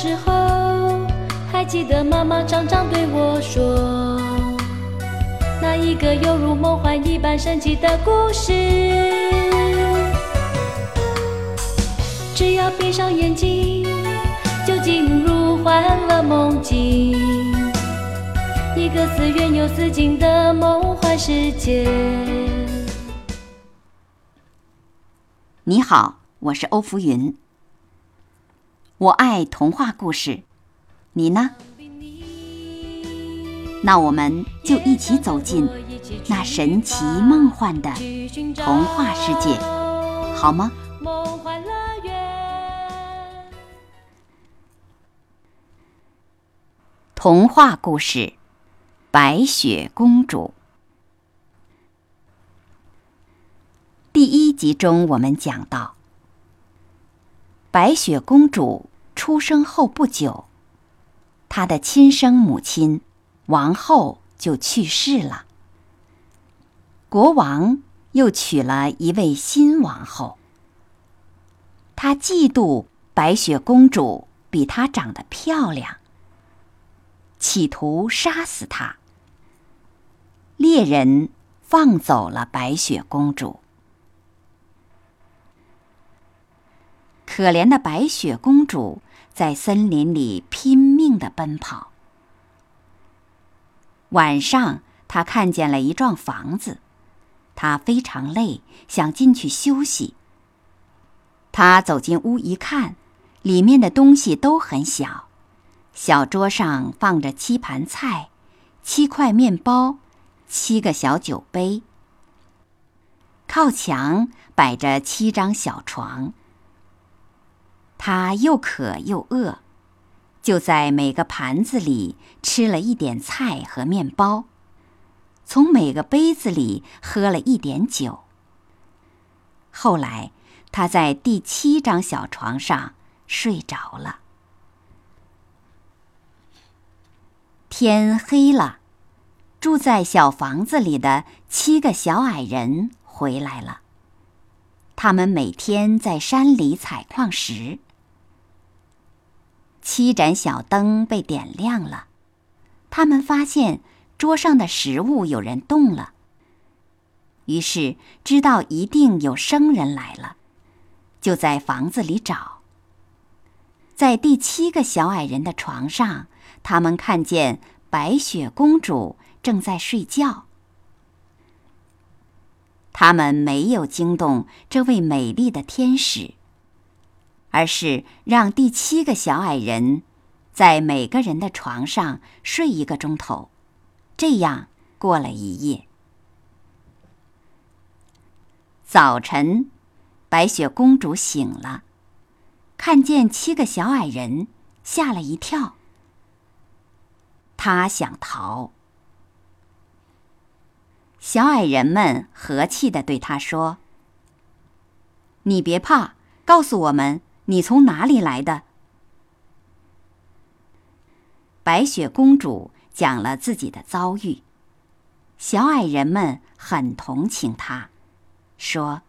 时候，还记得妈妈常常对我说，那一个犹如梦幻一般神奇的故事。只要闭上眼睛，就进入欢乐梦境，一个似远又似近的梦幻世界。你好，我是欧福云。我爱童话故事，你呢？那我们就一起走进那神奇梦幻的童话世界，好吗？童话故事《白雪公主》第一集中，我们讲到，白雪公主出生后不久，她的亲生母亲王后就去世了。国王又娶了一位新王后，他嫉妒白雪公主比她长得漂亮。企图杀死她。猎人放走了白雪公主。可怜的白雪公主在森林里拼命的奔跑。晚上，她看见了一幢房子，她非常累，想进去休息。她走进屋一看，里面的东西都很小。小桌上放着七盘菜，七块面包，七个小酒杯。靠墙摆着七张小床。他又渴又饿，就在每个盘子里吃了一点菜和面包，从每个杯子里喝了一点酒。后来，他在第七张小床上睡着了。天黑了，住在小房子里的七个小矮人回来了。他们每天在山里采矿石。七盏小灯被点亮了，他们发现桌上的食物有人动了。于是知道一定有生人来了，就在房子里找。在第七个小矮人的床上。他们看见白雪公主正在睡觉。他们没有惊动这位美丽的天使，而是让第七个小矮人在每个人的床上睡一个钟头，这样过了一夜。早晨，白雪公主醒了，看见七个小矮人，吓了一跳。他想逃，小矮人们和气的对他说：“你别怕，告诉我们你从哪里来的。”白雪公主讲了自己的遭遇，小矮人们很同情她，说：“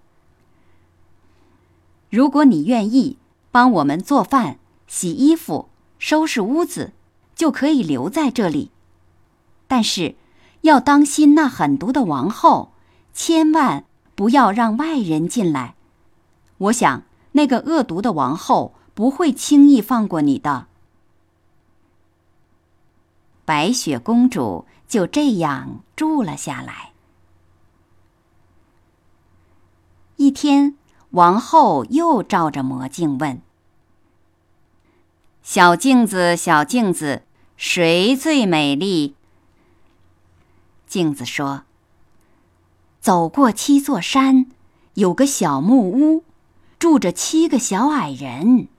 如果你愿意帮我们做饭、洗衣服、收拾屋子。”就可以留在这里，但是要当心那狠毒的王后，千万不要让外人进来。我想那个恶毒的王后不会轻易放过你的。白雪公主就这样住了下来。一天，王后又照着魔镜问：“小镜子，小镜子。”谁最美丽？镜子说：“走过七座山，有个小木屋，住着七个小矮人。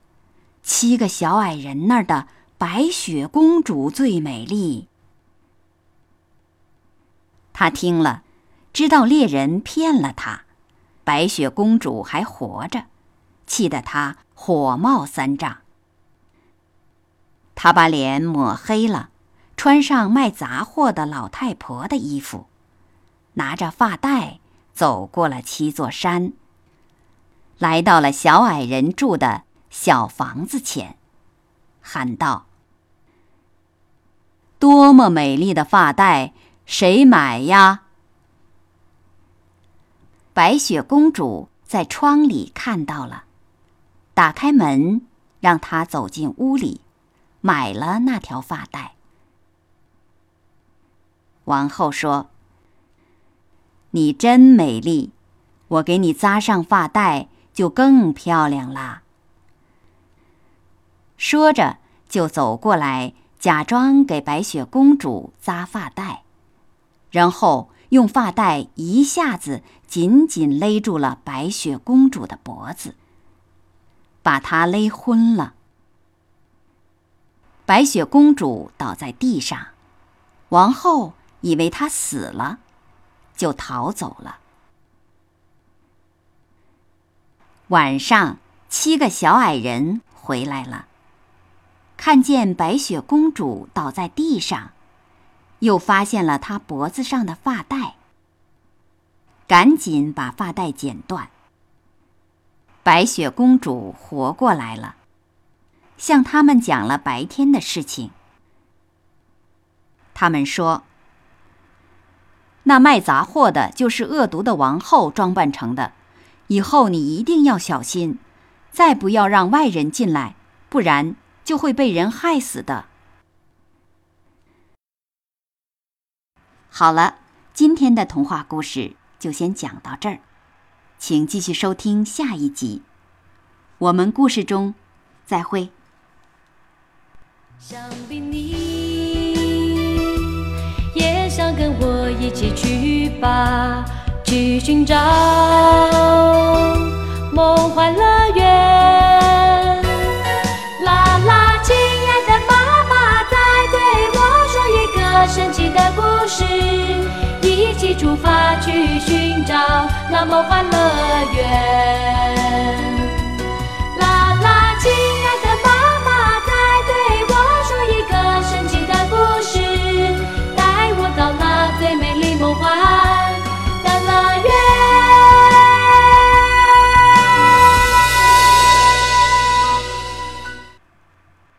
七个小矮人那儿的白雪公主最美丽。”他听了，知道猎人骗了他，白雪公主还活着，气得他火冒三丈。他把脸抹黑了，穿上卖杂货的老太婆的衣服，拿着发带走过了七座山，来到了小矮人住的小房子前。喊道：“多么美丽的发带，谁买呀？”白雪公主在窗里看到了，打开门，让她走进屋里，买了那条发带。王后说：“你真美丽，我给你扎上发带，就更漂亮啦。”说着，就走过来，假装给白雪公主扎发带，然后用发带一下子紧紧勒住了白雪公主的脖子，把她勒昏了。白雪公主倒在地上，王后以为她死了，就逃走了。晚上，七个小矮人回来了。看见白雪公主倒在地上，又发现了她脖子上的发带，赶紧把发带剪断。白雪公主活过来了，向他们讲了白天的事情。他们说：“那卖杂货的就是恶毒的王后装扮成的，以后你一定要小心，再不要让外人进来，不然。”就会被人害死的。好了，今天的童话故事就先讲到这儿，请继续收听下一集。我们故事中再会。想必你也想跟我一起去吧，去寻找梦幻乐园。啦啦，亲爱的妈妈在对我说一个神奇的故事，一起出发去寻找那梦幻乐园。